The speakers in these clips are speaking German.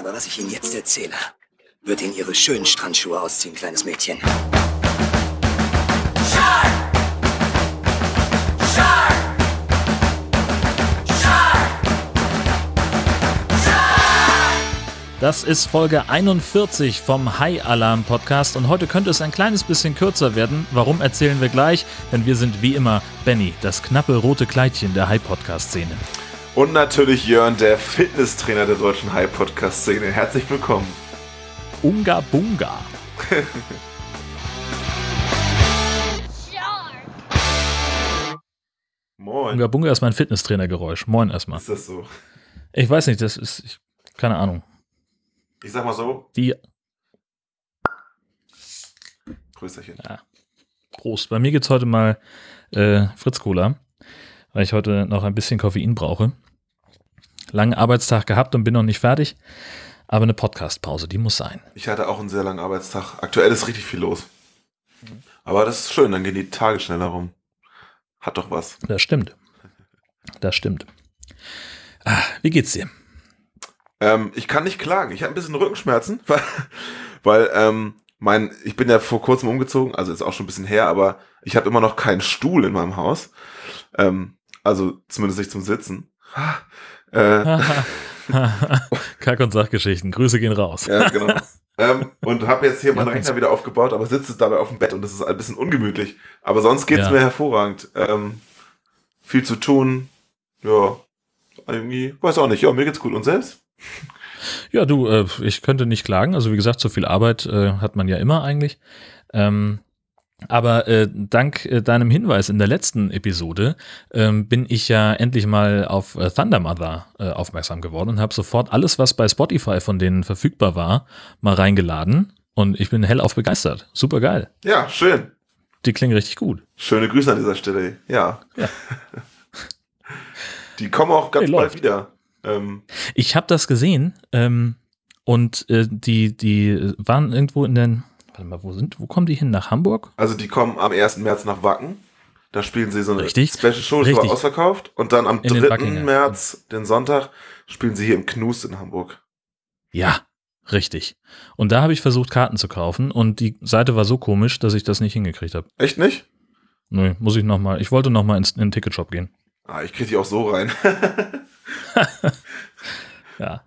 Aber was ich Ihnen jetzt erzähle, wird Ihnen Ihre schönen Strandschuhe ausziehen, kleines Mädchen. Das ist Folge 41 vom High Alarm Podcast und heute könnte es ein kleines bisschen kürzer werden. Warum erzählen wir gleich? Denn wir sind wie immer Benny, das knappe rote Kleidchen der High Podcast Szene. Und natürlich Jörn, der Fitnesstrainer der deutschen High Podcast Szene. Herzlich willkommen. Unga Bunga. Moin. Unga Bunga ist mein Fitnesstrainer-Geräusch. Moin erstmal. Ist das so? Ich weiß nicht, das ist, ich, keine Ahnung. Ich sag mal so, Die, Größerchen. Prost. Bei mir gibt's heute mal äh, Fritz Cola, weil ich heute noch ein bisschen Koffein brauche. Langen Arbeitstag gehabt und bin noch nicht fertig. Aber eine Podcast-Pause, die muss sein. Ich hatte auch einen sehr langen Arbeitstag. Aktuell ist richtig viel los. Aber das ist schön, dann gehen die Tage schneller rum. Hat doch was. Das stimmt. Das stimmt. Ah, wie geht's dir? Ähm, ich kann nicht klagen. Ich habe ein bisschen Rückenschmerzen, weil, weil ähm, mein, ich bin ja vor kurzem umgezogen, also ist auch schon ein bisschen her, aber ich habe immer noch keinen Stuhl in meinem Haus. Ähm, also zumindest nicht zum Sitzen. Äh, Kack- und Sachgeschichten. Grüße gehen raus. Ja, genau. ähm, und habe jetzt hier meinen Ja, Rechner wieder aufgebaut, aber sitze dabei auf dem Bett und das ist ein bisschen ungemütlich. Aber sonst geht's Ja. mir hervorragend. Ähm, viel zu tun. Ja, irgendwie, weiß auch nicht. Ja, mir geht's gut. Und selbst? Ja, du, äh, ich könnte nicht klagen. Also wie gesagt, so viel Arbeit äh, hat man ja immer eigentlich. Ähm, aber äh, dank äh, deinem Hinweis in der letzten Episode ähm, bin ich ja endlich mal auf äh, Thunder Mother äh, aufmerksam geworden und habe sofort alles, was bei Spotify von denen verfügbar war, mal reingeladen. Und ich bin hellauf begeistert. Super geil. Ja, schön. Die klingen richtig gut. Schöne Grüße an dieser Stelle. Ja. Ja. Die kommen auch ganz Hey, bald läuft. wieder. Ähm, Ich habe das gesehen ähm, und äh, die, die waren irgendwo in den, warte mal, wo sind, wo kommen die hin? Nach Hamburg? also die kommen am 1. März nach Wacken. Da spielen sie so eine Richtig. Special Show, das war Richtig. ausverkauft. Und dann am In den 3. Wackinger. März, den Sonntag, spielen sie hier im Knust in Hamburg. Ja, richtig. Und da habe ich versucht, Karten zu kaufen und die Seite war so komisch, dass ich das nicht hingekriegt habe. Echt nicht? Nö, muss ich nochmal. Ich wollte nochmal in den Ticketshop gehen. Ah, ich krieg die auch so rein. Ja.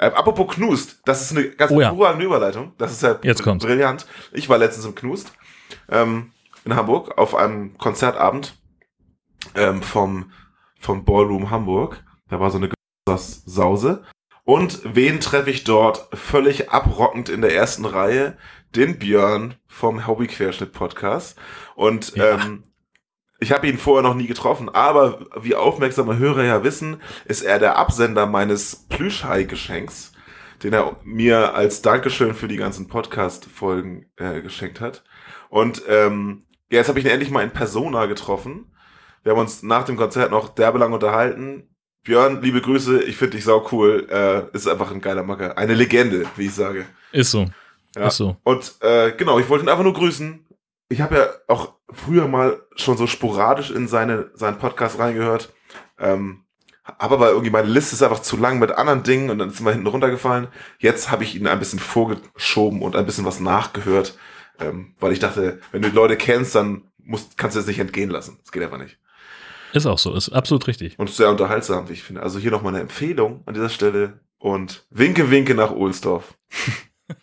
Ähm, apropos Knust, das ist eine ganz Oh ja. hervorragende Überleitung. Das ist ja Jetzt kommt's. brillant. Ich war letztens im Knust ähm, in Hamburg auf einem Konzertabend ähm, vom, vom Ballroom Hamburg. Da war so eine Sause. Und wen treffe ich dort völlig abrockend in der ersten Reihe? Den Björn vom Hobby-Querschnitt-Podcast. Und Ja. ähm, ich habe ihn vorher noch nie getroffen, aber wie aufmerksame Hörer ja wissen, ist er der Absender meines Plüschhai-Geschenks, den er mir als Dankeschön für die ganzen Podcast-Folgen äh, geschenkt hat. Und ähm, ja, jetzt habe ich ihn endlich mal in Persona getroffen. Wir haben uns nach dem Konzert noch derbe lang unterhalten. Björn, liebe Grüße, ich finde dich sau cool. Äh, ist einfach ein geiler Macker. Eine Legende, wie ich sage. Ist so. Ja. Ist so. Und äh, genau, ich wollte ihn einfach nur grüßen. Ich habe ja auch früher mal schon so sporadisch in seine, seinen Podcast reingehört. Ähm, habe aber irgendwie meine Liste ist einfach zu lang mit anderen Dingen und dann ist immer hinten runtergefallen. Jetzt habe ich ihn ein bisschen vorgeschoben und ein bisschen was nachgehört, ähm, weil ich dachte, wenn du die Leute kennst, dann musst, kannst du es nicht entgehen lassen. Das geht einfach nicht. Ist auch so. Ist absolut richtig. Und sehr unterhaltsam, wie ich finde. Also hier nochmal eine Empfehlung an dieser Stelle und winke, winke nach Ohlsdorf.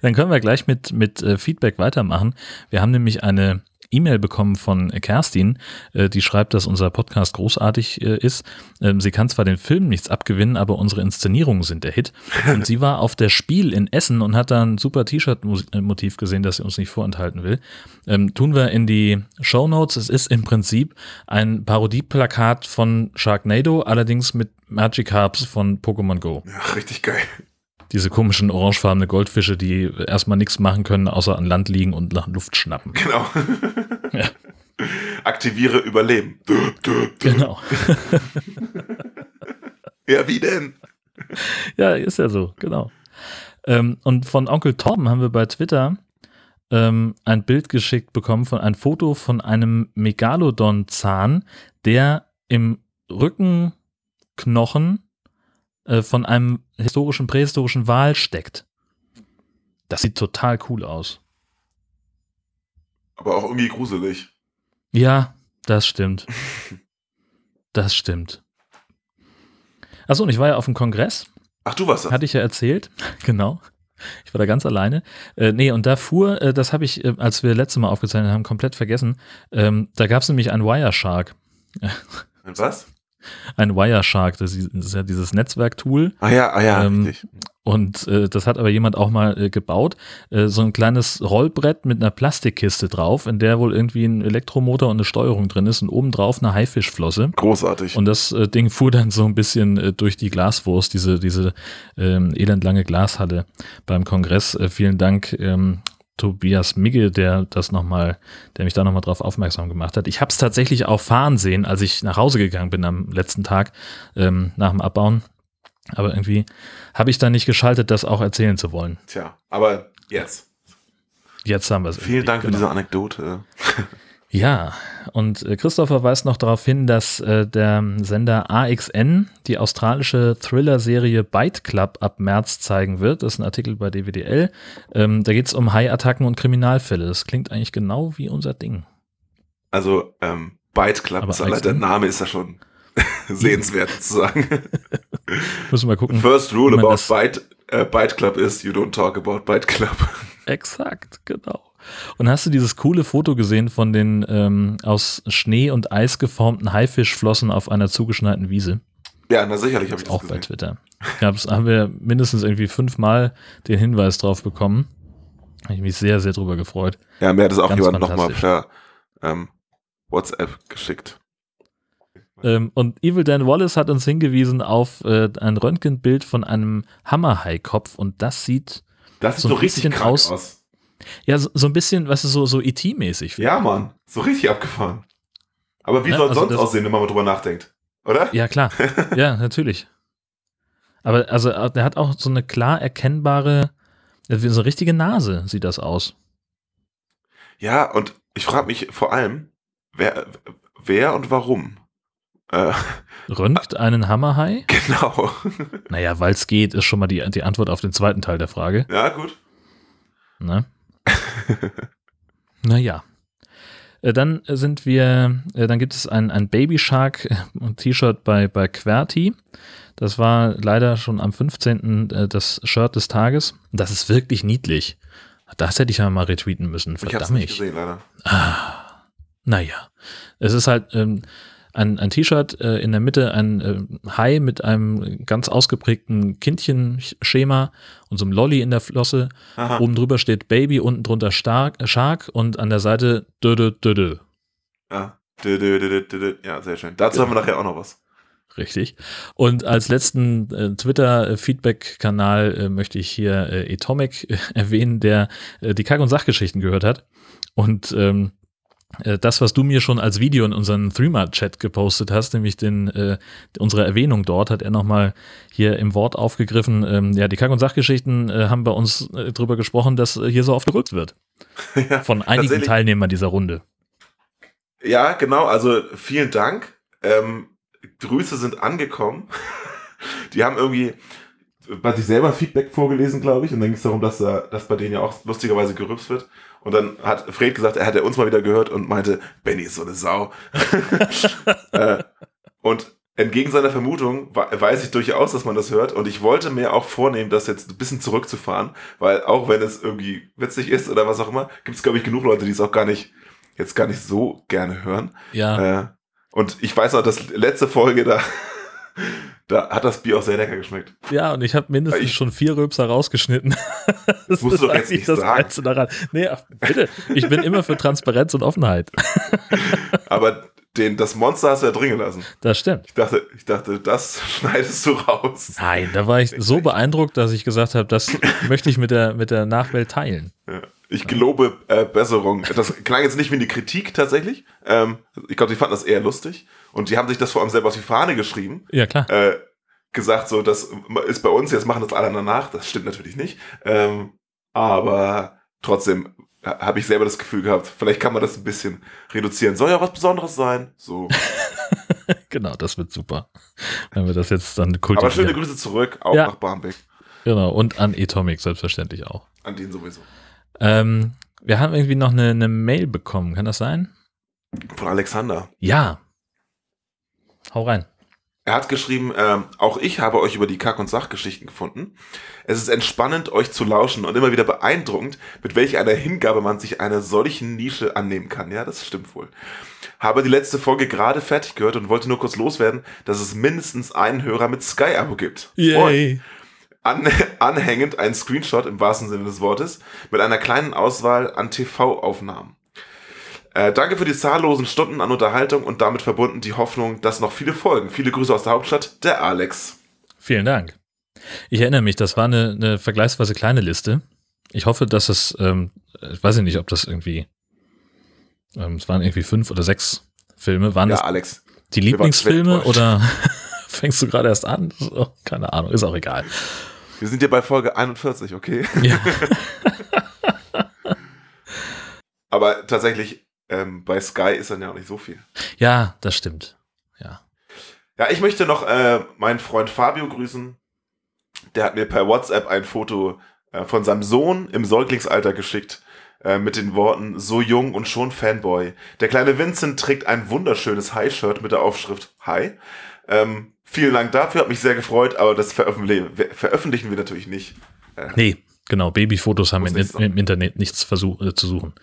Dann können wir gleich mit, mit äh, Feedback weitermachen. Wir haben nämlich eine E-Mail bekommen von Kerstin, äh, die schreibt, dass unser Podcast großartig äh, ist. Ähm, sie kann zwar den Film nichts abgewinnen, aber unsere Inszenierungen sind der Hit. Und sie war auf der Spiel in Essen und hat da ein super T-Shirt-Motiv gesehen, das sie uns nicht vorenthalten will. Ähm, tun wir in die Show Notes. Es ist im Prinzip ein Parodieplakat von Sharknado, allerdings mit Magikarps von Pokémon Go. Ja, richtig geil. Diese komischen orangefarbene Goldfische, die erstmal nichts machen können, außer an Land liegen und nach Luft schnappen. Genau. Ja. Aktiviere Überleben. Genau. Ja, wie denn? Ja, ist ja so, genau. Ähm, und von Onkel Torben haben wir bei Twitter ähm, ein Bild geschickt bekommen von ein Foto von einem Megalodon-Zahn, der im Rückenknochen äh, von einem historischen, prähistorischen Wal steckt. Das sieht total cool aus. Aber auch irgendwie gruselig. Ja, das stimmt. Das stimmt. Achso, und ich war ja auf dem Kongress, Ach, du warst das. hatte ich ja erzählt. genau. Ich war da ganz alleine. Äh, nee, und da fuhr, äh, das habe ich, äh, als wir letztes Mal aufgezeichnet haben, komplett vergessen. Ähm, da gab es nämlich ein Wireshark. Was? Ein Wireshark, das ist, ja dieses Netzwerktool. Ah ja, ah ja, Ähm, richtig. Und äh, das hat aber jemand auch mal äh, gebaut. Äh, so ein kleines Rollbrett mit einer Plastikkiste drauf, in der wohl irgendwie ein Elektromotor und eine Steuerung drin ist und obendrauf eine Haifischflosse. Großartig. Und das äh, Ding fuhr dann so ein bisschen äh, durch die Glaswurst, diese, diese ähm, elendlange Glashalle beim Kongress. Äh, vielen Dank, ähm, Tobias Migge, der das nochmal, der mich da nochmal drauf aufmerksam gemacht hat. Ich habe es tatsächlich auch fahren sehen, als ich nach Hause gegangen bin am letzten Tag ähm, nach dem Abbauen. Aber irgendwie habe ich da nicht geschaltet, das auch erzählen zu wollen. Tja, aber jetzt. Jetzt haben wir es. Vielen Dank für diese Anekdote. Ja, und äh, Christopher weist noch darauf hin, dass äh, der Sender AXN die australische Thriller-Serie Bite Club ab März zeigen wird. Das ist ein Artikel bei DWDL. Ähm, da geht es um Hai-Attacken und Kriminalfälle. Das klingt eigentlich genau wie unser Ding. Also, ähm, Byte Club, ist allein, der? Name ist ja schon sehenswert zu sagen. Müssen wir gucken. First rule about Byte, äh, Byte Club is, you don't talk about Byte Club. Exakt, genau. Und hast du dieses coole Foto gesehen von den ähm, aus Schnee und Eis geformten Haifischflossen auf einer zugeschneiten Wiese? ja, na sicherlich habe ich das Auch bei gesehen. Twitter. Gab's, haben wir mindestens irgendwie fünfmal den Hinweis drauf bekommen. Habe ich mich sehr, sehr drüber gefreut. Ja, mir hat es auch Ganz jemand nochmal per ähm, WhatsApp geschickt. Ähm, und Evil Dan Wallace hat uns hingewiesen auf äh, ein Röntgenbild von einem Hammerhai-Kopf und das sieht Das sieht So so, ein richtig aus- aus. Ja so, so ein bisschen, was ist so, so E.T.-mäßig. Ja, Mann. So richtig abgefahren. Aber wie Ja, soll also sonst aussehen, wenn man mal drüber nachdenkt? Oder? Ja, klar. ja, natürlich. Aber also, der hat auch so eine klar erkennbare, wie so eine richtige Nase sieht das aus. Ja, und ich frage mich vor allem, wer, wer und warum? Äh, Röntgt einen Hammerhai? genau. Naja, weil es geht, ist schon mal die, die Antwort auf den zweiten Teil der Frage. ja, gut. Ne? naja. Äh, Dann sind wir, äh, dann gibt es ein, ein Baby Shark äh, T-Shirt bei, bei Qwerty. Das war leider schon am 15. äh, das Shirt des Tages. Das ist wirklich niedlich. Das hätte ich ja mal retweeten müssen. Ich hab's Verdammt. nicht gesehen, leider. Ah, naja. Es ist halt ähm, ein, ein T-Shirt, äh, in der Mitte ein äh, Hai mit einem ganz ausgeprägten Kindchenschema und so einem Lolly in der Flosse. Aha. Oben drüber steht Baby, unten drunter Stark, äh, Shark und an der Seite dö, dö, dö, dö. Ja. Dö, dö, dö, dö, dö, dö. ja, sehr schön. Dazu haben wir nachher auch noch was. Richtig. Und als letzten äh, Twitter-Feedback-Kanal äh, möchte ich hier äh, Atomic äh, erwähnen, der äh, die Kack- und Sachgeschichten gehört hat. Und ähm, äh, das, was du mir schon als Video in unseren Threema-Chat gepostet hast, nämlich den, äh, unsere Erwähnung dort, hat er nochmal hier im Wort aufgegriffen. Ähm, ja, die Kack- und Sachgeschichten äh, haben bei uns äh, drüber gesprochen, dass äh, hier so oft gerückt wird. ja, Von einigen. Teilnehmern dieser Runde. Ja, genau. Also vielen Dank. Ähm, Grüße sind angekommen. Die haben irgendwie bei sich selber Feedback vorgelesen, glaube ich. Und dann ging es darum, dass, da, dass bei denen ja auch lustigerweise gerübst wird. Und dann hat Fred gesagt, er hätte uns mal wieder gehört und meinte, Benny ist so eine Sau. äh, und entgegen seiner Vermutung weiß ich durchaus, dass man das hört. Und ich wollte mir auch vornehmen, das jetzt ein bisschen zurückzufahren, weil auch wenn es irgendwie witzig ist oder was auch immer, gibt es, glaube ich, genug Leute, die es auch gar nicht, jetzt gar nicht so gerne hören. Ja, Äh, und ich weiß noch, dass letzte Folge da, da hat das Bier auch sehr lecker geschmeckt. ja, und ich habe mindestens Ich- schon vier Rülpser rausgeschnitten. das musst du doch jetzt nicht das sagen. Geilste daran. Nee, bitte. Ich bin immer für Transparenz und Offenheit. Aber den, das Monster hast du ja drin gelassen. Das stimmt. Ich dachte, ich dachte, das schneidest du raus. Nein, da war ich so beeindruckt, dass ich gesagt habe, das möchte ich mit der, mit der Nachwelt teilen. Ja. Ich gelobe äh, Besserung. Das klang jetzt nicht wie eine Kritik tatsächlich. Ähm, ich glaube, die fanden das eher lustig. Und die haben sich das vor allem selber auf die Fahne geschrieben. Ja, klar. Äh, gesagt, so, das ist bei uns, jetzt machen das alle danach. Das stimmt natürlich nicht. Ähm, aber trotzdem ha- habe ich selber das Gefühl gehabt, vielleicht kann man das ein bisschen reduzieren. Soll ja was Besonderes sein. So. genau, das wird super. Wenn wir das jetzt dann Aber schöne Grüße zurück, auch Ja. nach Barmbek. Genau, und an Atomic selbstverständlich auch. An den sowieso. Ähm, wir haben irgendwie noch eine, eine Mail bekommen, kann das sein? Von Alexander. Ja. Hau rein. Er hat geschrieben, ähm, auch ich habe euch über die Kack- und Sachgeschichten gefunden. Es ist entspannend, euch zu lauschen und immer wieder beeindruckend, mit welch einer Hingabe man sich einer solchen Nische annehmen kann. Ja, das stimmt wohl. Habe die letzte Folge gerade fertig gehört und wollte nur kurz loswerden, dass es mindestens einen Hörer mit Sky-Abo gibt. Moin. An, anhängend ein Screenshot im wahrsten Sinne des Wortes mit einer kleinen Auswahl an TV-Aufnahmen. Äh, danke für die zahllosen Stunden an Unterhaltung und damit verbunden die Hoffnung, dass noch viele folgen. Viele Grüße aus der Hauptstadt, der Alex. Vielen Dank. Ich erinnere mich, das war eine, eine vergleichsweise kleine Liste. Ich hoffe, dass es, ähm, ich weiß nicht, ob das irgendwie, ähm, es waren irgendwie fünf oder sechs Filme. Waren Ja, das Alex. die Lieblingsfilme oder fängst du gerade erst an? So, keine Ahnung, ist auch egal. Wir sind hier bei Folge 41, okay? Ja, Aber tatsächlich, ähm, bei Sky ist dann ja auch nicht so viel. ja das stimmt. Ja. Ja, ich möchte noch äh, meinen Freund Fabio grüßen. Der hat mir per WhatsApp ein Foto äh, von seinem Sohn im Säuglingsalter geschickt. Äh, mit den Worten, so jung und schon Fanboy. Der kleine Vincent trägt ein wunderschönes High-Shirt mit der Aufschrift Hi. Ähm, vielen Dank dafür, hat mich sehr gefreut, aber das veröffentlichen, wir natürlich nicht. Nee, genau, Babyfotos haben nicht sein. im Internet nichts versuch, äh, zu suchen.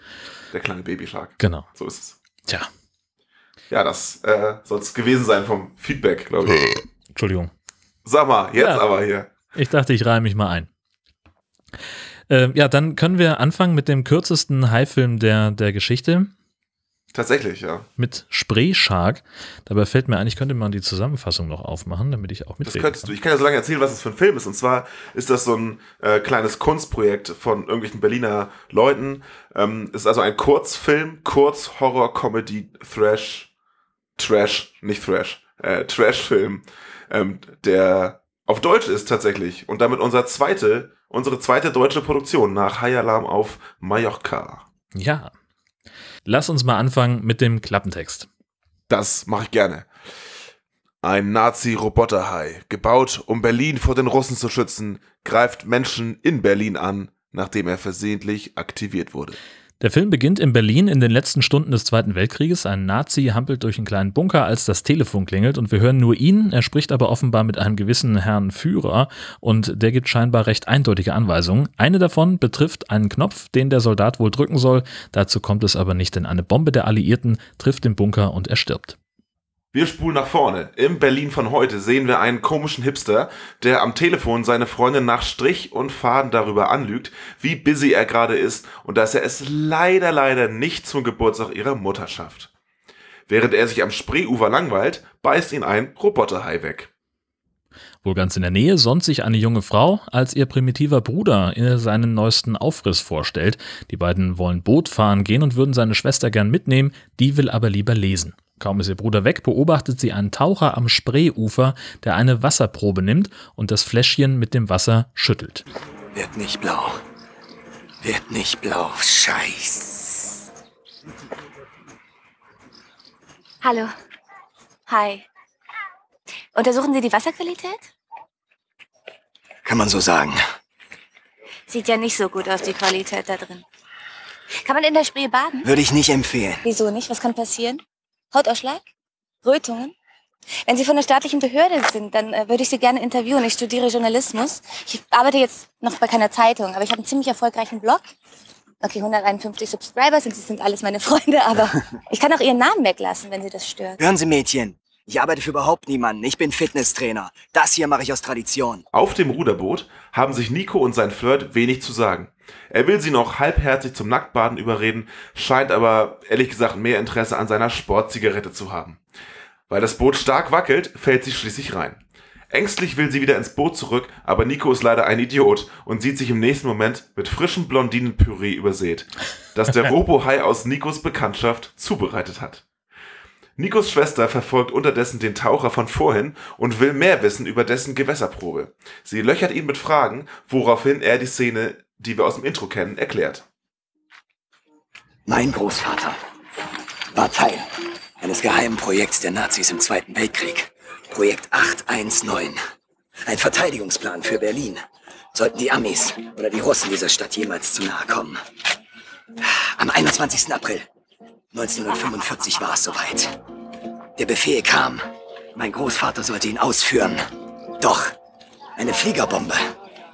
Der kleine Babyshark. Genau. So ist es. Tja, Ja, das äh, soll es gewesen sein vom Feedback, glaube ich. Entschuldigung. Sag mal, jetzt Ja. aber hier. Ich dachte, ich reihe mich mal ein. Ähm, ja, dann können wir anfangen mit dem kürzesten Haifilm der, der Geschichte, Tatsächlich, ja. mit Spree Shark. Dabei fällt mir ein, ich könnte mal die Zusammenfassung noch aufmachen, damit ich auch Das mitreden könntest du. kann. Ich kann ja so lange erzählen, was es für ein Film ist. Und zwar ist das so ein äh, kleines Kunstprojekt von irgendwelchen Berliner Leuten. Ähm, ist also ein Kurzfilm, Kurz Horror Comedy Thrash, Trash, nicht Thrash, äh, Trash-Film, ähm, der auf Deutsch ist tatsächlich und damit unser zweite, unsere zweite deutsche Produktion nach High Alarm auf Mallorca. Ja. Lass uns mal anfangen mit dem Klappentext. Das mache ich gerne. Ein Nazi-Roboterhai, gebaut, um Berlin vor den Russen zu schützen, greift Menschen in Berlin an, nachdem er versehentlich aktiviert wurde. Der Film beginnt in Berlin in den letzten Stunden des Zweiten Weltkrieges. Ein Nazi hampelt durch einen kleinen Bunker, als das Telefon klingelt und wir hören nur ihn. Er spricht aber offenbar mit einem gewissen Herrn Führer und der gibt scheinbar recht eindeutige Anweisungen. Eine davon betrifft einen Knopf, den der Soldat wohl drücken soll. Dazu kommt es aber nicht, denn eine Bombe der Alliierten trifft den Bunker und er stirbt. Wir spulen nach vorne. Im Berlin von heute sehen wir einen komischen Hipster, der am Telefon seine Freundin nach Strich und Faden darüber anlügt, wie busy er gerade ist und dass er es leider, leider nicht zum Geburtstag ihrer Mutter schafft. Während er sich am Spreeufer langweilt, beißt ihn ein Roboterhai weg. Wohl ganz in der Nähe sonnt sich eine junge Frau, als ihr primitiver Bruder ihr seinen neuesten Aufriss vorstellt. Die beiden wollen Boot fahren gehen und würden seine Schwester gern mitnehmen, die will aber lieber lesen. Kaum ist ihr Bruder weg, beobachtet sie einen Taucher am Spreeufer, der eine Wasserprobe nimmt und das Fläschchen mit dem Wasser schüttelt. Wird nicht blau. Wird nicht blau. Scheiß. Hallo. Hi. Untersuchen Sie die Wasserqualität? Kann man so sagen. Sieht ja nicht so gut aus, die Qualität da drin. Kann man in der Spree baden? Würde ich nicht empfehlen. Wieso nicht? Was kann passieren? Hautausschlag? Rötungen? Wenn Sie von der staatlichen Behörde sind, dann äh, würde ich Sie gerne interviewen. Ich studiere Journalismus. Ich arbeite jetzt noch bei keiner Zeitung, aber ich habe einen ziemlich erfolgreichen Blog. Okay, 151 Subscribers und Sie sind alles meine Freunde, aber ich kann auch Ihren Namen weglassen, wenn Sie das stört. Hören Sie, Mädchen. Ich arbeite für überhaupt niemanden. Ich bin Fitnesstrainer. Das hier mache ich aus Tradition. Auf dem Ruderboot haben sich Nico und sein Flirt wenig zu sagen. Er will sie noch halbherzig zum Nacktbaden überreden, scheint aber ehrlich gesagt mehr Interesse an seiner Sportzigarette zu haben. Weil das Boot stark wackelt, fällt sie schließlich rein. Ängstlich will sie wieder ins Boot zurück, aber Nico ist leider ein Idiot und sieht sich im nächsten Moment mit frischem Blondinenpüree übersät, das der Robohai aus Nikos Bekanntschaft zubereitet hat. Nikos Schwester verfolgt unterdessen den Taucher von vorhin und will mehr wissen über dessen Gewässerprobe. Sie löchert ihn mit Fragen, woraufhin er die Szene, die wir aus dem Intro kennen, erklärt. Mein Großvater war Teil eines geheimen Projekts der Nazis im Zweiten Weltkrieg. Projekt 819. Ein Verteidigungsplan für Berlin. Sollten die Amis oder die Russen dieser Stadt jemals zu nahe kommen. Am 21. April 1945 war es soweit. Der Befehl kam. Mein Großvater sollte ihn ausführen. Doch eine Fliegerbombe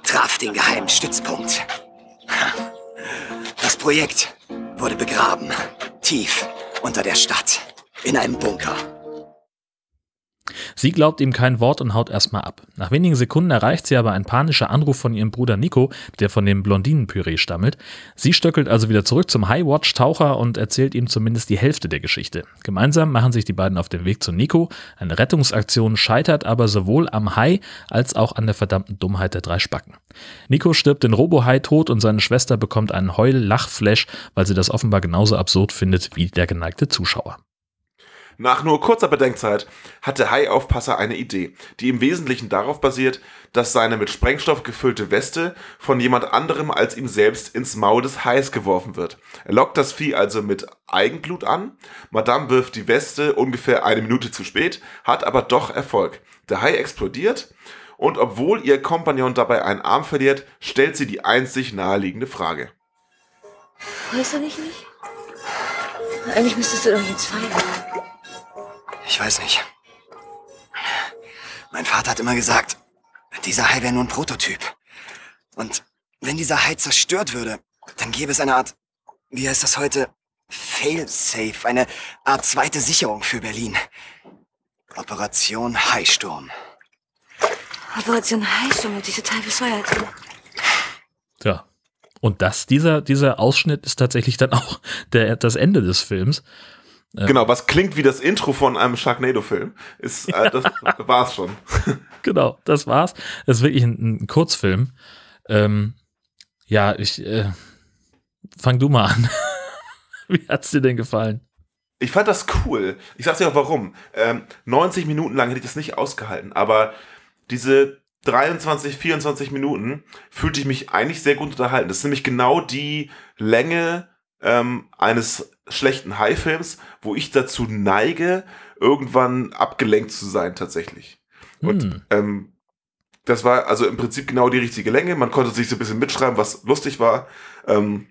traf den geheimen Stützpunkt. Das Projekt wurde begraben, tief unter der Stadt, in einem Bunker. Sie glaubt ihm kein Wort und haut erstmal ab. Nach wenigen Sekunden erreicht sie aber ein panischer Anruf von ihrem Bruder Nico, der von dem Blondinenpüree stammelt. Sie stöckelt also wieder zurück zum High-Watch-Taucher und erzählt ihm zumindest die Hälfte der Geschichte. Gemeinsam machen sich die beiden auf den Weg zu Nico. Eine Rettungsaktion scheitert aber sowohl am Hai als auch an der verdammten Dummheit der drei Spacken. Nico stirbt den Robo-Hai tot und seine Schwester bekommt einen Heul-Lach-Flash, weil sie das offenbar genauso absurd findet wie der geneigte Zuschauer. Nach nur kurzer Bedenkzeit hat der Haiaufpasser eine Idee, die im Wesentlichen darauf basiert, dass seine mit Sprengstoff gefüllte Weste von jemand anderem als ihm selbst ins Maul des Hais geworfen wird. Er lockt das Vieh also mit Eigenblut an. Madame wirft die Weste ungefähr eine Minute zu spät, hat aber doch Erfolg. Der Hai explodiert und obwohl ihr Kompagnon dabei einen Arm verliert, stellt sie die einzig naheliegende Frage. Freust du dich nicht? Eigentlich müsstest du doch jetzt feiern. Ich weiß nicht. Mein Vater hat immer gesagt, dieser Hai wäre nur ein Prototyp. Und wenn dieser Hai zerstört würde, dann gäbe es eine Art, wie heißt das heute? Fail-Safe, eine Art zweite Sicherung für Berlin. Operation Haisturm. Operation Heißsturm, diese total bescheuert. Ja. Und das, dieser, dieser Ausschnitt ist tatsächlich dann auch der, das Ende des Films. Genau, was klingt wie das Intro von einem Sharknado-Film. Ist, äh, das war's schon. Genau, das war's. Das ist wirklich ein, ein Kurzfilm. Ähm, ja, ich äh, fang du mal an. Wie hat's dir denn gefallen? Ich fand das cool. Ich sag dir auch warum. Ähm, 90 Minuten lang hätte ich das nicht ausgehalten, aber diese 23, 24 Minuten fühlte ich mich eigentlich sehr gut unterhalten. Das ist nämlich genau die Länge ähm, eines schlechten High-Films, wo ich dazu neige, irgendwann abgelenkt zu sein tatsächlich. Und Hm. ähm, das war also im Prinzip genau die richtige Länge. Man konnte sich so ein bisschen mitschreiben, was lustig war. Ähm,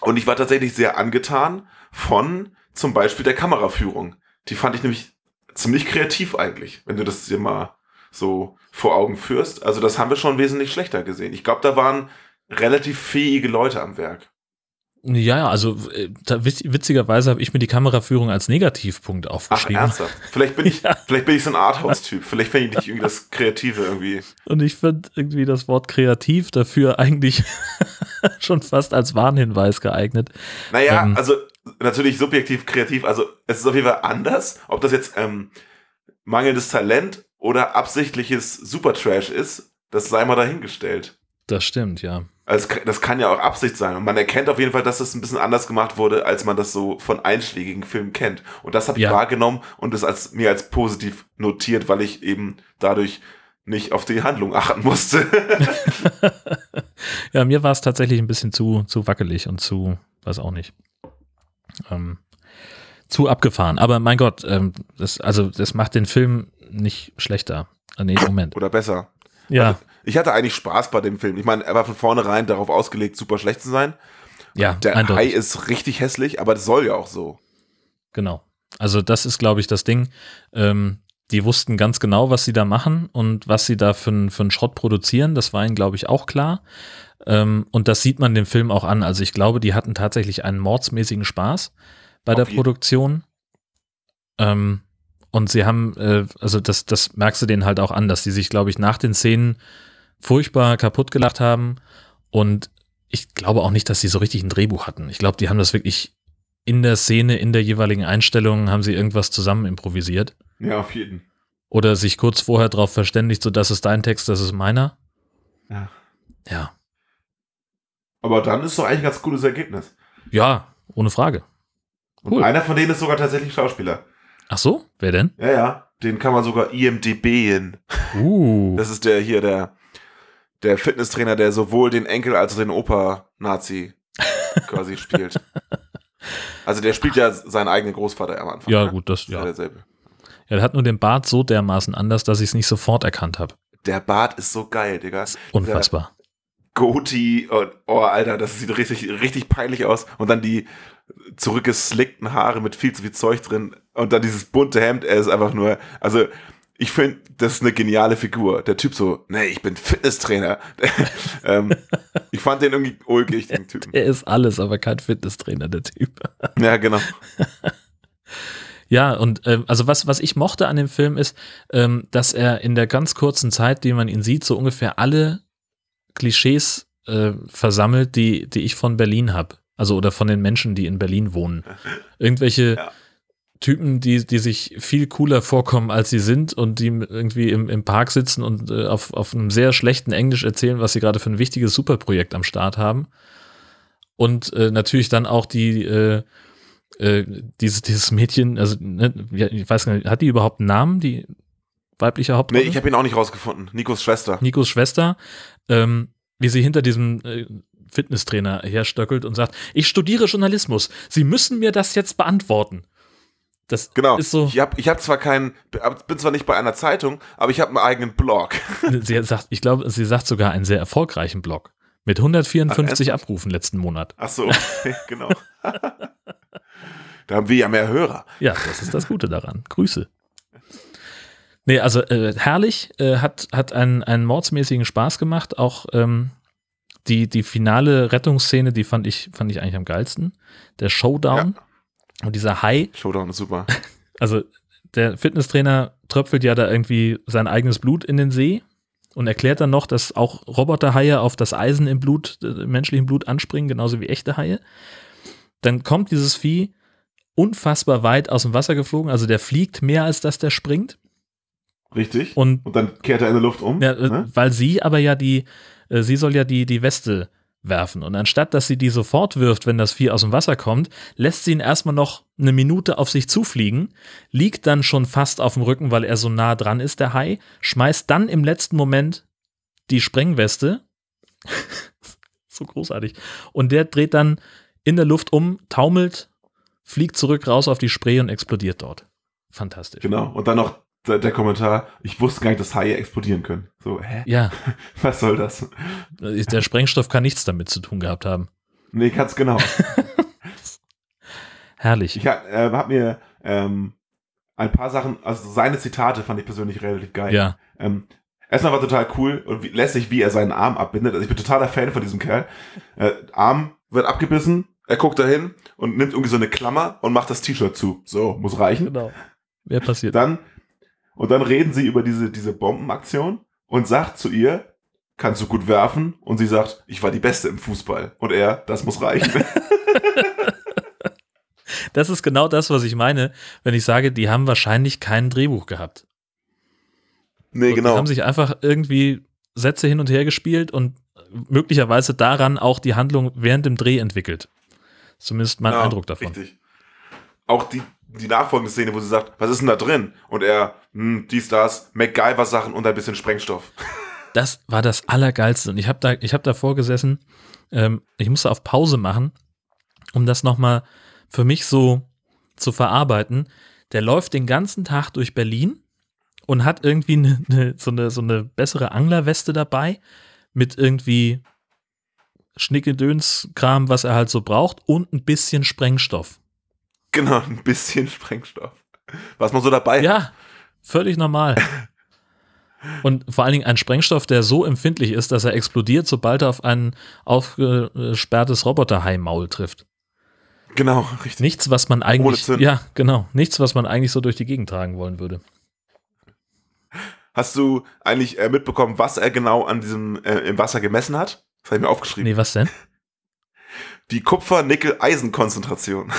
und ich war tatsächlich sehr angetan von zum Beispiel der Kameraführung. Die fand ich nämlich ziemlich kreativ eigentlich, wenn du das dir mal so vor Augen führst. Also das haben wir schon wesentlich schlechter gesehen. Ich glaube, da waren relativ fähige Leute am Werk. Ja, ja, also äh, witzigerweise habe ich mir die Kameraführung als Negativpunkt Ach, aufgeschrieben. ernsthaft? Vielleicht bin ich, Ja. vielleicht bin ich so ein Arthouse-Typ. Vielleicht finde ich nicht irgendwie das Kreative irgendwie. Und ich finde irgendwie das Wort kreativ dafür eigentlich schon fast als Warnhinweis geeignet. Naja, Ähm. also natürlich subjektiv kreativ. Also es ist auf jeden Fall anders. Ob das jetzt ähm, mangelndes Talent oder absichtliches Supertrash ist, das sei mal dahingestellt. Das stimmt, ja. Also das kann ja auch Absicht sein. Und man erkennt auf jeden Fall, dass das ein bisschen anders gemacht wurde, als man das so von einschlägigen Filmen kennt. Und das habe ich Ja. wahrgenommen und das als mir als positiv notiert, weil ich eben dadurch nicht auf die Handlung achten musste. Ja, mir war es tatsächlich ein bisschen zu, zu wackelig und zu, weiß auch nicht, ähm, zu abgefahren. Aber mein Gott, ähm, das, also das macht den Film nicht schlechter. Ah, nee, Moment. Oder besser. Ja, Ich hatte eigentlich Spaß bei dem Film. Ich meine, er war von vornherein darauf ausgelegt, super schlecht zu sein. ja, Der Hai eindeutig. ist richtig hässlich, aber das soll ja auch so. Genau. Also das ist, glaube ich, das Ding. Ähm, die wussten ganz genau, was sie da machen und was sie da für, für einen Schrott produzieren. Das war ihnen, glaube ich, auch klar. Ähm, und das sieht man dem Film auch an. Also ich glaube, die hatten tatsächlich einen mordsmäßigen Spaß bei Auf der jeden- Produktion. Ähm, und sie haben, äh, also das, das merkst du denen halt auch an, dass die sich, glaube ich, nach den Szenen furchtbar kaputt gelacht haben. Und ich glaube auch nicht, dass sie so richtig ein Drehbuch hatten. Ich glaube, die haben das wirklich in der Szene, in der jeweiligen Einstellung, haben sie irgendwas zusammen improvisiert. Ja, auf jeden. Oder sich kurz vorher darauf verständigt, so das ist dein Text, das ist meiner. Ja. Ja. Aber dann ist doch eigentlich ein ganz gutes Ergebnis. Ja, ohne Frage. Und Cool. einer von denen ist sogar tatsächlich Schauspieler. Ach so, wer denn? Ja, ja. Den kann man sogar IMDBen. Uh. Das ist der hier, der, der Fitnesstrainer, der sowohl den Enkel als auch den Opa-Nazi quasi spielt. Also der spielt ja seinen eigenen Großvater am Anfang. Ja, ne? gut, das, Ist ja ja. derselbe. Ja, der hat nur den Bart so dermaßen anders, dass ich es nicht sofort erkannt habe. Der Bart ist so geil, Digga. Unfassbar. Goatee und, oh, Alter, das sieht richtig, richtig peinlich aus. Und dann die zurückgeslickten Haare mit viel zu viel Zeug drin. Und dann dieses bunte Hemd, er ist einfach nur, also, ich finde, das ist eine geniale Figur. Der Typ so, nee, ich bin Fitnesstrainer. ähm, ich fand den irgendwie ulkig, den Typen. Er ist alles, aber kein Fitnesstrainer, der Typ. Ja, genau. Ja, und ähm, also was, was ich mochte an dem Film ist, ähm, dass er in der ganz kurzen Zeit, die man ihn sieht, so ungefähr alle Klischees äh, versammelt, die, die ich von Berlin habe. Also oder von den Menschen, die in Berlin wohnen. Irgendwelche Ja. Typen, die, die sich viel cooler vorkommen, als sie sind und die irgendwie im, im Park sitzen und äh, auf, auf einem sehr schlechten Englisch erzählen, was sie gerade für ein wichtiges Superprojekt am Start haben. Und äh, natürlich dann auch die, äh, äh, dieses, dieses Mädchen, also ne, ich weiß gar nicht, hat die überhaupt einen Namen, die weibliche Nee, Hauptrolle? ich habe ihn auch nicht rausgefunden. Nikos Schwester. Nikos Schwester, ähm, wie sie hinter diesem äh, Fitnesstrainer herstöckelt und sagt, ich studiere Journalismus, Sie müssen mir das jetzt beantworten. Das Genau. ist so, Ich habe ich hab zwar keinen, bin zwar nicht bei einer Zeitung, aber ich habe einen eigenen Blog. sie sagt, ich glaube, sie sagt sogar einen sehr erfolgreichen Blog mit 154 Ach, Abrufen letzten Monat. Ach so, okay, genau. da haben wir ja mehr Hörer. Ja, das ist das Gute daran. Grüße. Nee, also äh, herrlich, äh, hat, hat einen, einen mordsmäßigen Spaß gemacht. Auch ähm, die, die finale Rettungsszene, die fand ich, fand ich eigentlich am geilsten. Der Showdown und dieser Hai, Showdown ist super. also der Fitnesstrainer tröpfelt ja da irgendwie sein eigenes Blut in den See und erklärt dann noch, dass auch Roboterhaie auf das Eisen im Blut, äh, im menschlichen Blut anspringen, genauso wie echte Haie. Dann kommt dieses Vieh unfassbar weit aus dem Wasser geflogen, also der fliegt mehr als dass der springt. Richtig. Und Und dann kehrt er in der Luft um. ja, äh, ne? weil sie aber ja die, äh, sie soll ja die, die Weste werfen. Und anstatt, dass sie die sofort wirft, wenn das Vieh aus dem Wasser kommt, lässt sie ihn erstmal noch eine Minute auf sich zufliegen, liegt dann schon fast auf dem Rücken, weil er so nah dran ist, der Hai, schmeißt dann im letzten Moment die Sprengweste. so großartig. Und der dreht dann in der Luft um, taumelt, fliegt zurück raus auf die Spree und explodiert dort. Fantastisch. Genau. Und dann noch der, Kommentar, ich wusste gar nicht, dass Haie explodieren können. So, hä? Ja, Was soll das? der Sprengstoff kann nichts damit zu tun gehabt haben. Nee, ganz genau. Herrlich. Ich habe äh, hab mir ähm, ein paar Sachen, also seine Zitate fand ich persönlich relativ geil. Ja, Ähm, erstmal war total cool und wie, lässig, wie er seinen Arm abbindet. Also ich bin totaler Fan von diesem Kerl. Äh, Arm wird abgebissen, er guckt dahin und nimmt irgendwie so eine Klammer und macht das T-Shirt zu. So, muss reichen. genau. Wer passiert? Dann, und dann reden sie über diese, diese Bombenaktion und sagt zu ihr, kannst du gut werfen? Und sie sagt, ich war die Beste im Fußball. Und er, das muss reichen. Das ist genau das, was ich meine, wenn ich sage, die haben wahrscheinlich kein Drehbuch gehabt. nee, Und Die genau. haben sich einfach irgendwie Sätze hin und her gespielt und möglicherweise daran auch die Handlung während dem Dreh entwickelt. Zumindest mein Ja, Eindruck davon. Richtig. Auch die, die nachfolgende Szene, wo sie sagt, was ist denn da drin? Und er, hm, dies, das, MacGyver-Sachen und ein bisschen Sprengstoff. Das war das Allergeilste. Und ich habe da, hab davor gesessen, ähm, ich musste auf Pause machen, um das nochmal für mich so zu verarbeiten. Der läuft den ganzen Tag durch Berlin und hat irgendwie eine, eine, so, eine, so eine bessere Anglerweste dabei mit irgendwie Schnickedöns-Kram, was er halt so braucht und ein bisschen Sprengstoff. Genau, ein bisschen Sprengstoff. Was man so dabei hat. Ja, völlig normal. Und vor allen Dingen ein Sprengstoff, der so empfindlich ist, dass er explodiert, sobald er auf ein aufgesperrtes Roboterhai-Maul trifft. Genau, richtig. Nichts, was man eigentlich, ja, genau, nichts, was man eigentlich so durch die Gegend tragen wollen würde. Hast du eigentlich äh, mitbekommen, was er genau an diesem äh, im Wasser gemessen hat? Das habe ich mir aufgeschrieben. Nee, was denn? Die Kupfer-Nickel-Eisen-Konzentration.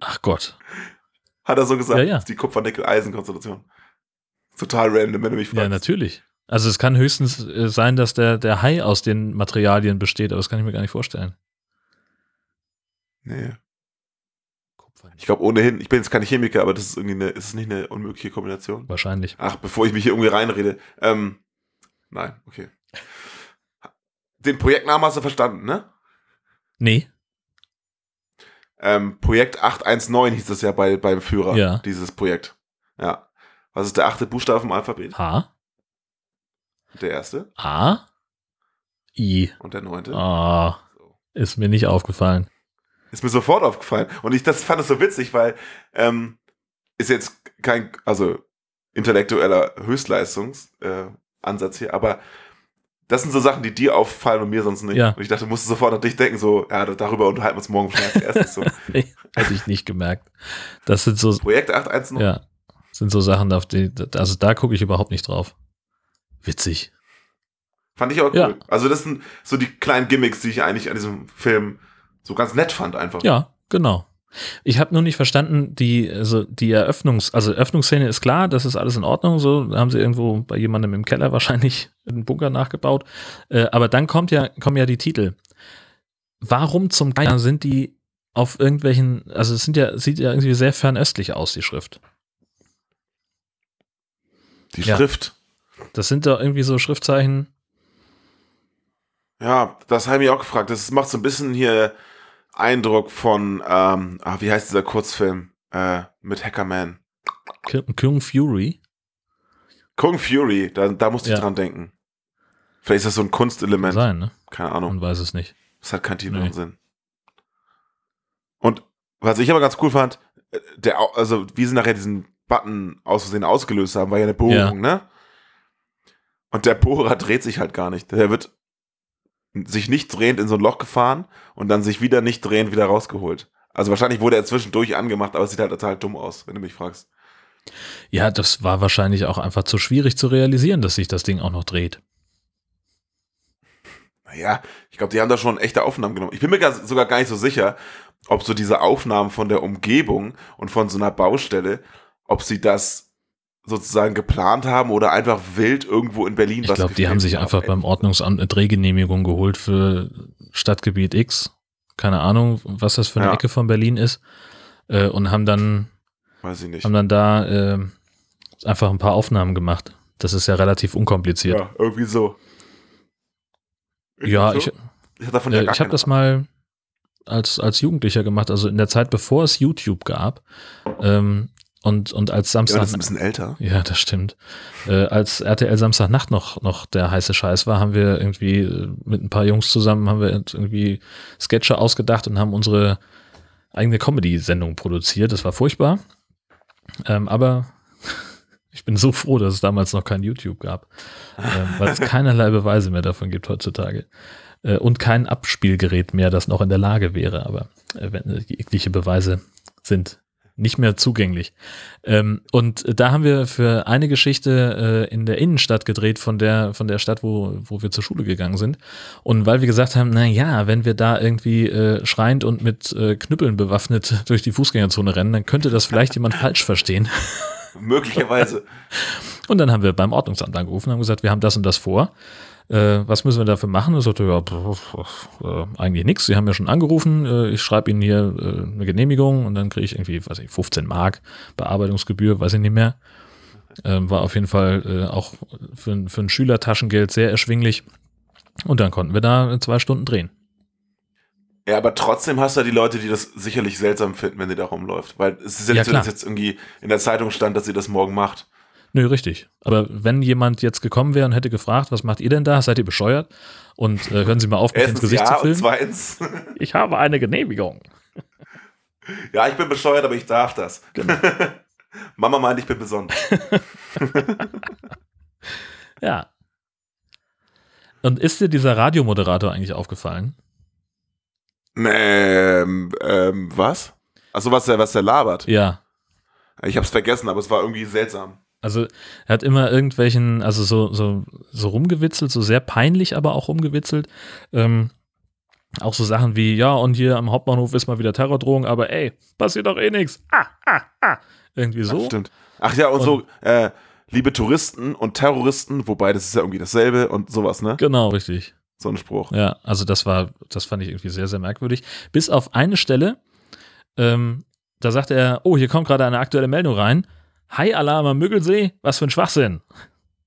Ach Gott. Hat er so gesagt? Ja, ja. Ist die Kupfer-Nickel-Eisen-Konzentration. Total random, wenn du mich fragst. Ja, natürlich. Also es kann höchstens äh, sein, dass der, der Hai aus den Materialien besteht, aber das kann ich mir gar nicht vorstellen. Nee. Ich glaube ohnehin, ich bin jetzt kein Chemiker, aber das ist irgendwie eine, ist es nicht eine unmögliche Kombination? Wahrscheinlich. Ach, bevor ich mich hier irgendwie reinrede. Ähm, nein, okay. Den Projektnamen hast du verstanden, ne? Nee. Ähm, Projekt 819 hieß es ja bei, beim Führer, Ja. dieses Projekt. Ja. Was ist der achte Buchstabe im Alphabet? H, Der erste A, I. und der neunte. Ah, ist mir nicht aufgefallen. Ist mir sofort aufgefallen. Und ich das fand es so witzig, weil ähm, ist jetzt kein, also intellektueller Höchstleistungsansatz äh, hier, aber das sind so Sachen, die dir auffallen und mir sonst nicht. Ja. Und ich dachte, du musst sofort an dich denken, so, ja, darüber unterhalten wir uns morgen als erstes. So. Hätte ich nicht gemerkt. Das sind so, Projekt 819. ja, sind so Sachen, auf die, also da gucke ich überhaupt nicht drauf. Witzig. Fand ich auch cool. Ja. Also das sind so die kleinen Gimmicks, die ich eigentlich an diesem Film so ganz nett fand einfach. Ja, genau. Ich habe nur nicht verstanden, die, also die Eröffnungs-, also Eröffnungsszene ist klar, das ist alles in Ordnung, so da haben sie irgendwo bei jemandem im Keller wahrscheinlich einen Bunker nachgebaut. Äh, aber dann kommt ja, kommen ja die Titel. Warum zum Geier sind die auf irgendwelchen, also es sind ja, sieht ja irgendwie sehr fernöstlich aus, die Schrift. Die Ja. Schrift. Das sind doch irgendwie so Schriftzeichen. Ja, das habe ich mich auch gefragt. Das macht so ein bisschen hier Eindruck von, ähm, ah, wie heißt dieser Kurzfilm äh, mit Hackerman? Kung Fury. Kung Fury, da, da musste ich Ja. dran denken. Vielleicht ist das so ein Kunstelement. Sein, ne? Keine Ahnung. Man weiß es nicht. Das hat keinen tieferen Nee. Sinn. Und was ich aber ganz cool fand, äh, der, also wie sie nachher diesen Button aus Versehen ausgelöst haben, war ja eine Bohrung, Ja. ne? Und der Bohrer dreht sich halt gar nicht. Der wird sich nicht drehend in so ein Loch gefahren und dann sich wieder nicht drehend wieder rausgeholt. Also wahrscheinlich wurde er zwischendurch angemacht, aber es sieht halt total dumm aus, wenn du mich fragst. Ja, das war wahrscheinlich auch einfach zu schwierig zu realisieren, dass sich das Ding auch noch dreht. Naja, ich glaube, die haben da schon echte Aufnahmen genommen. Ich bin mir gar, sogar gar nicht so sicher, ob so diese Aufnahmen von der Umgebung und von so einer Baustelle, ob sie das sozusagen geplant haben oder einfach wild irgendwo in Berlin Ich glaube, die haben sich einfach ey. beim Ordnungsamt eine Drehgenehmigung geholt für Stadtgebiet X. Keine Ahnung, was das für eine Ja. Ecke von Berlin ist. Äh, und haben dann, Weiß ich nicht. haben dann da äh, einfach ein paar Aufnahmen gemacht. Das ist ja relativ unkompliziert. Ja, irgendwie so. Ja, Irgendwie ich, so? ich, hab davon ja äh, ich habe keine das mal als, als Jugendlicher gemacht, also in der Zeit, bevor es YouTube gab. Ähm, und, und als Ahnung. Ja, Samstag. das ist ein bisschen älter. Ja, das stimmt. Äh, als RTL Samstagnacht noch, noch der heiße Scheiß war, haben wir irgendwie äh, mit ein paar Jungs zusammen haben wir irgendwie Sketche ausgedacht und haben unsere eigene Comedy-Sendung produziert. Das war furchtbar. Ähm, aber ich bin so froh, dass es damals noch kein YouTube gab, ähm, weil es keinerlei Beweise mehr davon gibt heutzutage. Äh, und kein Abspielgerät mehr, das noch in der Lage wäre. Aber äh, wenn, jegliche Beweise sind nicht mehr zugänglich. Ähm, und da haben wir für eine Geschichte äh, in der Innenstadt gedreht von der, von der Stadt, wo, wo wir zur Schule gegangen sind. Und weil wir gesagt haben, na ja, wenn wir da irgendwie äh, schreiend und mit äh, Knüppeln bewaffnet durch die Fußgängerzone rennen, dann könnte das vielleicht jemand falsch verstehen. Möglicherweise. Und dann haben wir beim Ordnungsamt angerufen und haben gesagt, wir haben das und das vor. Äh, was müssen wir dafür machen? Er sagte, ja, pff, äh, eigentlich nichts. Sie haben ja schon angerufen. Äh, ich schreibe Ihnen hier äh, eine Genehmigung und dann kriege ich irgendwie, weiß ich, 15 Mark Bearbeitungsgebühr, weiß ich nicht mehr. Ähm, war auf jeden Fall äh, auch für, für ein Schülertaschengeld sehr erschwinglich. Und dann konnten wir da zwei Stunden drehen. Ja, aber trotzdem hast du ja die Leute, die das sicherlich seltsam finden, wenn die da rumläuft. Weil es ist ja Ja, nicht so, dass jetzt irgendwie in der Zeitung stand, dass sie das morgen macht. Nö, richtig. Aber wenn jemand jetzt gekommen wäre und hätte gefragt, was macht ihr denn da? Seid ihr bescheuert? Und äh, hören Sie mal auf, mich ins Gesicht ja zu und filmen. zweitens, Ich habe eine Genehmigung. ja, ich bin bescheuert, aber ich darf das. Genau. Mama meint, ich bin besonders. Ja. Und ist dir dieser Radiomoderator eigentlich aufgefallen? Ähm, ähm, was? Achso, was der, was der labert. Ja. Ich hab's vergessen, aber es war irgendwie seltsam. Also er hat immer irgendwelchen, also so, so, so rumgewitzelt, so sehr peinlich, aber auch rumgewitzelt. Ähm, auch so Sachen wie, ja, und hier am Hauptbahnhof ist mal wieder Terrordrohung, aber ey, passiert doch eh nichts. Ah, ah, ah. Irgendwie Ach, so. stimmt. Ach ja, und, so, äh, liebe Touristen und Terroristen, wobei das ist ja irgendwie dasselbe und sowas, ne? Genau, richtig. So ein Spruch. Ja, also das war, das fand ich irgendwie sehr, sehr merkwürdig. Bis auf eine Stelle, ähm, da sagt er, oh, hier kommt gerade eine aktuelle Meldung rein. Hi Alarm am Müggelsee, was für ein Schwachsinn.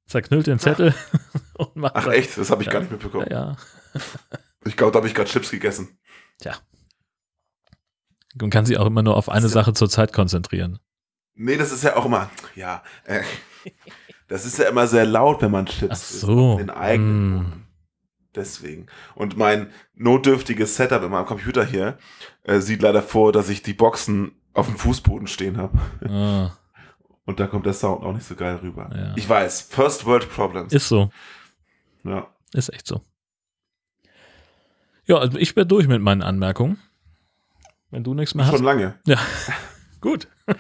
Zerknüllt den Zettel und macht Ach echt? Das habe ich Ja. gar nicht mitbekommen. Ja, ja. Ich glaube, da habe ich gerade Chips gegessen. Tja. Man kann sich auch immer nur auf eine Sache zur Zeit konzentrieren. Nee, das ist ja auch immer, ja, äh, das ist ja immer sehr laut, wenn man Chips Ach isst, so, in den eigenen mm. Deswegen. Und mein notdürftiges Setup in meinem Computer hier äh, sieht leider vor, dass ich die Boxen auf dem Fußboden stehen habe. Ah, Und da kommt der Sound auch nicht so geil rüber. Ja. Ich weiß, First World Problems. ist so. ja. Ist echt so. Ja, also ich bin durch mit meinen Anmerkungen. Wenn du nichts mehr hast. Schon lange. Ja, gut.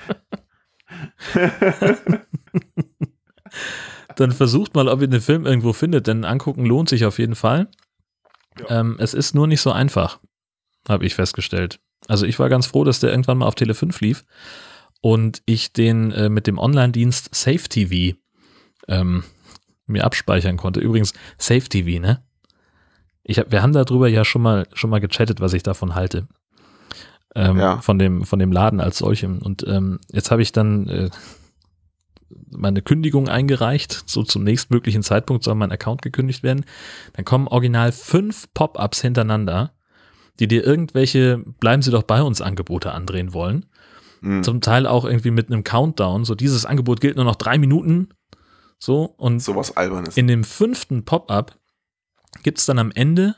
Dann versucht mal, ob ihr den Film irgendwo findet, denn angucken lohnt sich auf jeden Fall. Ja. Ähm, es ist nur nicht so einfach, habe ich festgestellt. Also ich war ganz froh, dass der irgendwann mal auf Tele 5 lief und ich den äh, mit dem Online-Dienst Safe TV ähm, mir abspeichern konnte. Übrigens, Safe TV, ne? Ich hab, wir haben darüber ja schon mal, schon mal gechattet, was ich davon halte. Ähm, Ja. von, dem, von dem Laden als solchem. Und ähm, jetzt habe ich dann äh, meine Kündigung eingereicht. So zum nächstmöglichen Zeitpunkt soll mein Account gekündigt werden. Dann kommen original fünf Pop-ups hintereinander, die dir irgendwelche Bleiben Sie doch bei uns Angebote andrehen wollen. Hm. Zum Teil auch irgendwie mit einem Countdown. So, dieses Angebot gilt nur noch drei Minuten. So, und Sowas Albernes. in dem fünften Pop-up gibt es dann am Ende,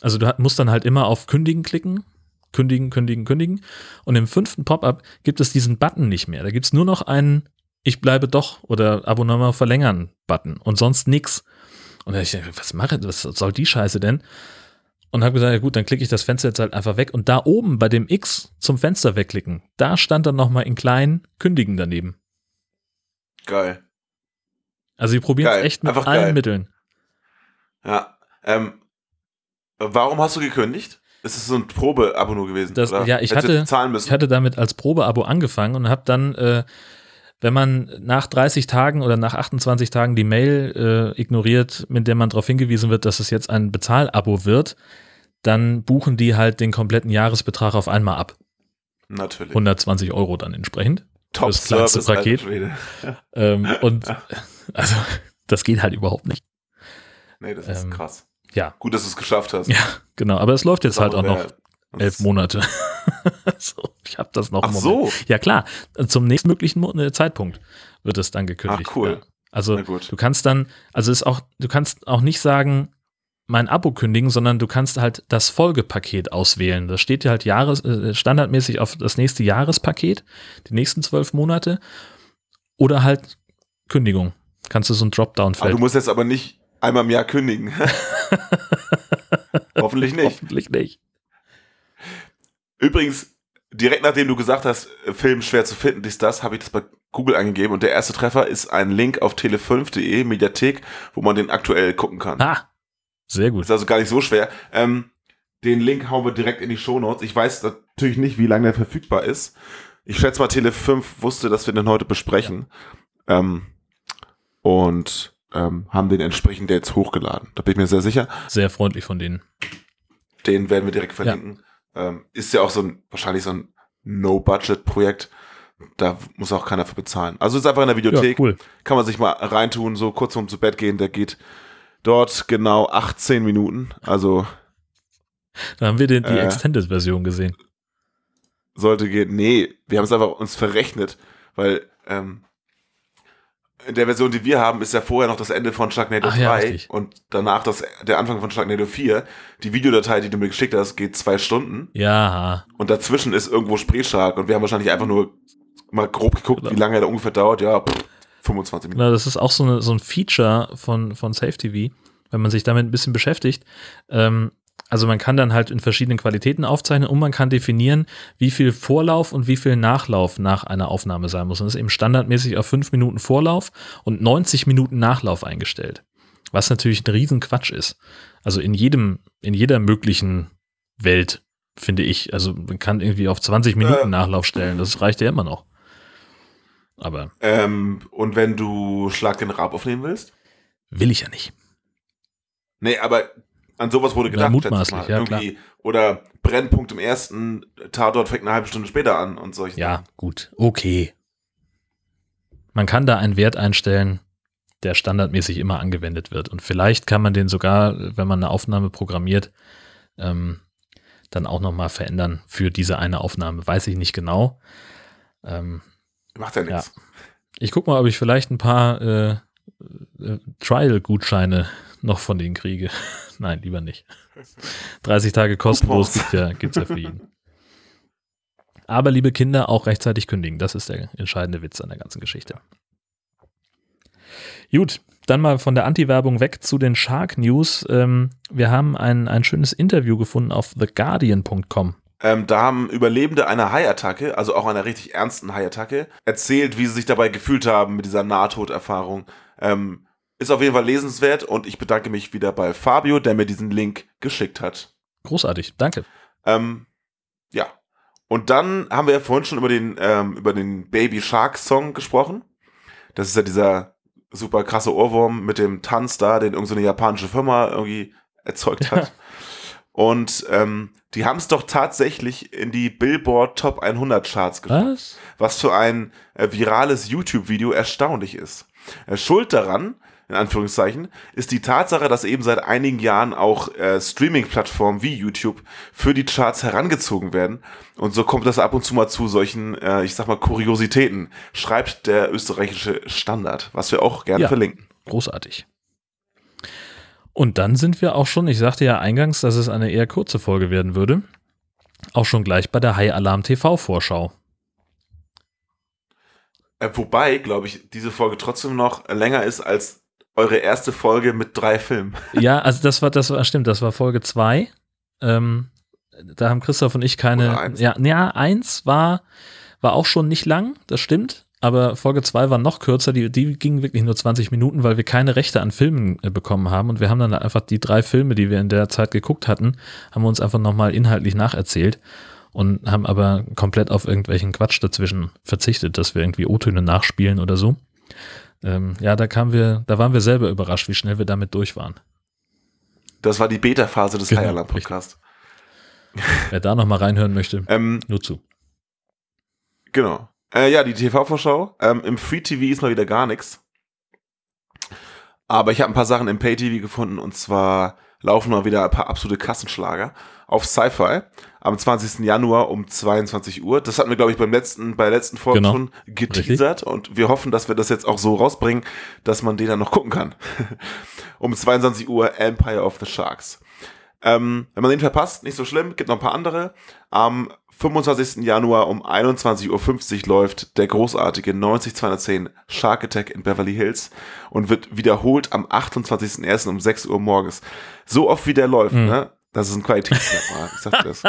also du musst dann halt immer auf Kündigen klicken, kündigen, kündigen, kündigen. Und im fünften Pop-up gibt es diesen Button nicht mehr. Da gibt es nur noch einen Ich bleibe doch oder Abonnement verlängern Button und sonst nix. Und ich dachte, was mache ich, was soll die Scheiße denn? Und habe gesagt, ja gut, dann klicke ich das Fenster jetzt halt einfach weg. Und da oben bei dem X zum Fenster wegklicken, da stand dann nochmal in klein Kündigen daneben. Geil. Also sie probieren es echt mit einfach allen geil. Mitteln. Ja. Ähm, warum hast du gekündigt? Ist es so ein Probeabo nur gewesen? Das- ja, ich Hättest hatte- zahlen müssen. Ich hatte damit als Probeabo angefangen und habe dann, äh, wenn man nach 30 Tagen oder nach 28 Tagen die Mail äh, ignoriert, mit der man darauf hingewiesen wird, dass es jetzt ein Bezahlabo wird, dann buchen die halt den kompletten Jahresbetrag auf einmal ab. Natürlich. 120 Euro dann entsprechend. Top das kleinste Service, Paket. Schwede. Ähm, und also, das geht halt überhaupt nicht. Nee, das ist Ähm, krass. Ja, Gut, dass du es geschafft hast. ja, genau. Aber es läuft jetzt Das halt auch noch elf Monate. so, ich habe das noch. Ach so. Ja klar, zum nächstmöglichen äh, Zeitpunkt wird es dann gekündigt. Ach, cool. Ja. Also du kannst dann, also ist auch, du kannst auch nicht sagen, mein Abo kündigen, sondern du kannst halt das Folgepaket auswählen. Das steht ja halt Jahres, äh, standardmäßig auf das nächste Jahrespaket, die nächsten zwölf Monate. Oder halt Kündigung. Kannst du so ein Aber du Dropdown-Feld. musst jetzt aber nicht einmal im Jahr kündigen. Hoffentlich nicht. Hoffentlich nicht. Übrigens, direkt nachdem du gesagt hast, äh, Film schwer zu finden, dies, das, habe ich das bei Google eingegeben und der erste Treffer ist ein Link auf tele5.de, Mediathek, wo man den aktuell gucken kann. Ha! Sehr gut. Ist also gar nicht so schwer. Ähm, den Link hauen wir direkt in die Shownotes. Ich weiß natürlich nicht, wie lange der verfügbar ist. Ich schätze mal, Tele5 wusste, dass wir den heute besprechen. Ähm, und ähm, haben den entsprechend jetzt hochgeladen. Da bin ich mir sehr sicher. Sehr freundlich von denen. Den werden wir direkt verlinken. Ähm, ist ja auch so ein, wahrscheinlich so ein No-Budget-Projekt. Da muss auch keiner für bezahlen. Also ist einfach in der Ja, Videothek. cool. Kann man sich mal reintun, so kurz vorm zu Bett gehen. Der geht dort genau 18 Minuten. Also Da haben wir den, die Äh. Extended-Version gesehen. sollte gehen. Nee, wir haben es einfach uns verrechnet, weil ähm, in der Version, die wir haben, ist ja vorher noch das Ende von Sharknado Ach ja, 3 richtig. und danach das, der Anfang von Sharknado 4. Die Videodatei, die du mir geschickt hast, geht zwei Stunden Ja, und dazwischen ist irgendwo Spreeshark und wir haben wahrscheinlich einfach nur mal grob geguckt, Genau. wie lange der ungefähr dauert. Ja, pff, 25 Minuten. Genau, das ist auch so, eine, so ein Feature von, von Safe TV, wenn man sich damit ein bisschen beschäftigt. Ähm, also man kann dann halt in verschiedenen Qualitäten aufzeichnen und man kann definieren, wie viel Vorlauf und wie viel Nachlauf nach einer Aufnahme sein muss. Und das ist eben standardmäßig auf 5 Minuten Vorlauf und 90 Minuten Nachlauf eingestellt. Was natürlich ein Riesenquatsch ist. Also in jedem, in jeder möglichen Welt, finde ich. Also man kann irgendwie auf 20 Minuten Äh. Nachlauf stellen. Das reicht ja immer noch. Aber Ähm, und wenn du Schlag den Rab aufnehmen willst? will ich ja nicht. Nee, aber an sowas wurde Ja, gedacht. mutmaßlich, schätze ich ja, Irgendwie. Oder Brennpunkt im ersten, Tatort fängt eine halbe Stunde später an und solche Ja, gut, okay. Man kann da einen Wert einstellen, der standardmäßig immer angewendet wird. Und vielleicht kann man den sogar, wenn man eine Aufnahme programmiert, ähm, dann auch nochmal verändern für diese eine Aufnahme. Weiß ich nicht genau. Ähm, Macht ja nichts. ich guck mal, ob ich vielleicht ein paar äh, äh, Trial-Gutscheine noch von denen kriege. Nein, lieber nicht. 30 Tage kostenlos gibt's ja, gibt's ja für ihn. Aber liebe Kinder, auch rechtzeitig kündigen. Das ist der entscheidende Witz an der ganzen Geschichte. Gut, dann mal von der Anti-Werbung weg zu den Shark News. Ähm, wir haben ein, ein schönes Interview gefunden auf theguardian.com. Ähm, da haben Überlebende einer Haiattacke, also auch einer richtig ernsten Haiattacke, erzählt, wie sie sich dabei gefühlt haben mit dieser Nahtoderfahrung. Ähm, ist auf jeden Fall lesenswert und ich bedanke mich wieder bei Fabio, der mir diesen Link geschickt hat. Großartig, danke. Ähm, ja. Und dann haben wir ja vorhin schon über den, ähm, über den Baby Shark Song gesprochen. Das ist ja dieser super krasse Ohrwurm mit dem Tanz da, den irgendeine so japanische Firma irgendwie erzeugt hat. Und ähm, die haben es doch tatsächlich in die Billboard Top 100 Charts geschafft Was? was für ein äh, virales YouTube-Video erstaunlich ist. Äh, Schuld daran, in Anführungszeichen, ist die Tatsache, dass eben seit einigen Jahren auch äh, Streaming-Plattformen wie YouTube für die Charts herangezogen werden. Und so kommt das ab und zu mal zu solchen, äh, ich sag mal, Kuriositäten, schreibt der österreichische Standard, was wir auch gerne Ja. verlinken. Großartig. Und dann sind wir auch schon, ich sagte ja eingangs, dass es eine eher kurze Folge werden würde, auch schon gleich bei der High Alarm TV Vorschau. Äh, wobei, glaube ich, diese Folge trotzdem noch länger ist als eure erste Folge mit drei Filmen. Ja, also das war, das war, stimmt, das war Folge 2. Ähm, da haben Christoph und ich keine. Oder eins. Ja, ja, eins war, war auch schon nicht lang, das stimmt. Aber Folge 2 war noch kürzer, die, die ging wirklich nur 20 Minuten, weil wir keine Rechte an Filmen äh, bekommen haben. Und wir haben dann einfach die drei Filme, die wir in der Zeit geguckt hatten, haben wir uns einfach nochmal inhaltlich nacherzählt und haben aber komplett auf irgendwelchen Quatsch dazwischen verzichtet, dass wir irgendwie O-Töne nachspielen oder so. Ähm, ja, da kamen wir, da waren wir selber überrascht, wie schnell wir damit durch waren. Das war die Beta-Phase des Genau, High Podcasts. Wer da nochmal reinhören möchte, Ähm, nur zu. Genau. Äh, ja, die TV-Vorschau. Ähm, Im Free-TV ist mal wieder gar nichts. Aber ich habe ein paar Sachen im Pay-TV gefunden und zwar laufen mal wieder ein paar absolute Kassenschlager auf Sci-Fi am 20. Januar um 22 Uhr. Das hatten wir, glaube ich, beim letzten, bei der letzten Folge Genau. schon geteasert und wir hoffen, dass wir das jetzt auch so rausbringen, dass man den dann noch gucken kann. um 22 Uhr Empire of the Sharks. Ähm, wenn man den verpasst, nicht so schlimm, gibt noch ein paar andere. Am 25. Januar um 21.50 Uhr läuft der großartige 90210 Shark Attack in Beverly Hills und wird wiederholt am 28.01. um 6 Uhr morgens. So oft wie der läuft, Mhm. ne? Das ist ein Qualitätsmerkmal. Ich sag das.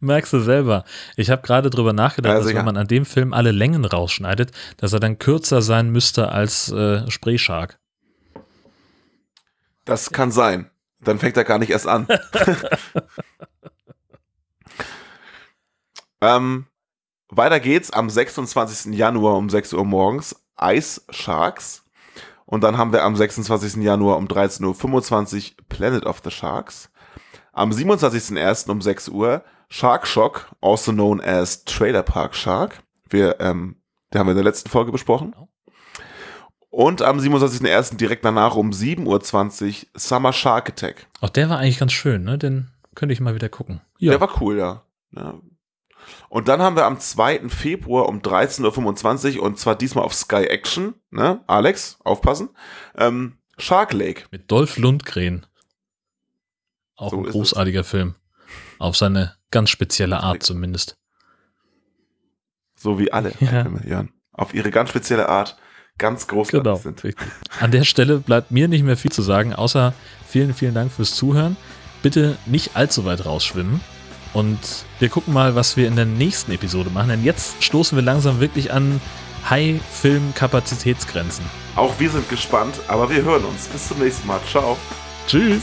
Merkst du selber. Ich habe gerade drüber nachgedacht, Ja, dass wenn man an dem Film alle Längen rausschneidet, dass er dann kürzer sein müsste als äh, Spreeshark. Das kann sein. Dann fängt er gar nicht erst an. ähm, weiter geht's am 26. Januar um 6 Uhr morgens. Ice Sharks. Und dann haben wir am 26. Januar um 13.25 Uhr Planet of the Sharks. Am 27.01. um 6 Uhr Shark Shock, also known as Trailer Park Shark. Wir, ähm, den haben wir in der letzten Folge besprochen. Und am 27.01. direkt danach um 7.20 Uhr Summer Shark Attack. Auch der war eigentlich ganz schön, ne? Den könnte ich mal wieder gucken. Ja, Der war cool, ja. ja. Und dann haben wir am 2. Februar um 13.25 Uhr und zwar diesmal auf Sky Action, ne? Alex, aufpassen. Ähm, Shark Lake. mit Dolph Lundgren. Auch So ein großartiger Film. Auf seine ganz spezielle Art zumindest. So wie alle Ja. Filme, Jan. Auf ihre ganz spezielle Art ganz großartig Genau. sind. An der Stelle bleibt mir nicht mehr viel zu sagen, außer vielen, vielen Dank fürs Zuhören. Bitte nicht allzu weit rausschwimmen. Und wir gucken mal, was wir in der nächsten Episode machen. Denn jetzt stoßen wir langsam wirklich an High-Film-Kapazitätsgrenzen. Auch wir sind gespannt, aber wir hören uns. Bis zum nächsten Mal. Ciao. Tschüss!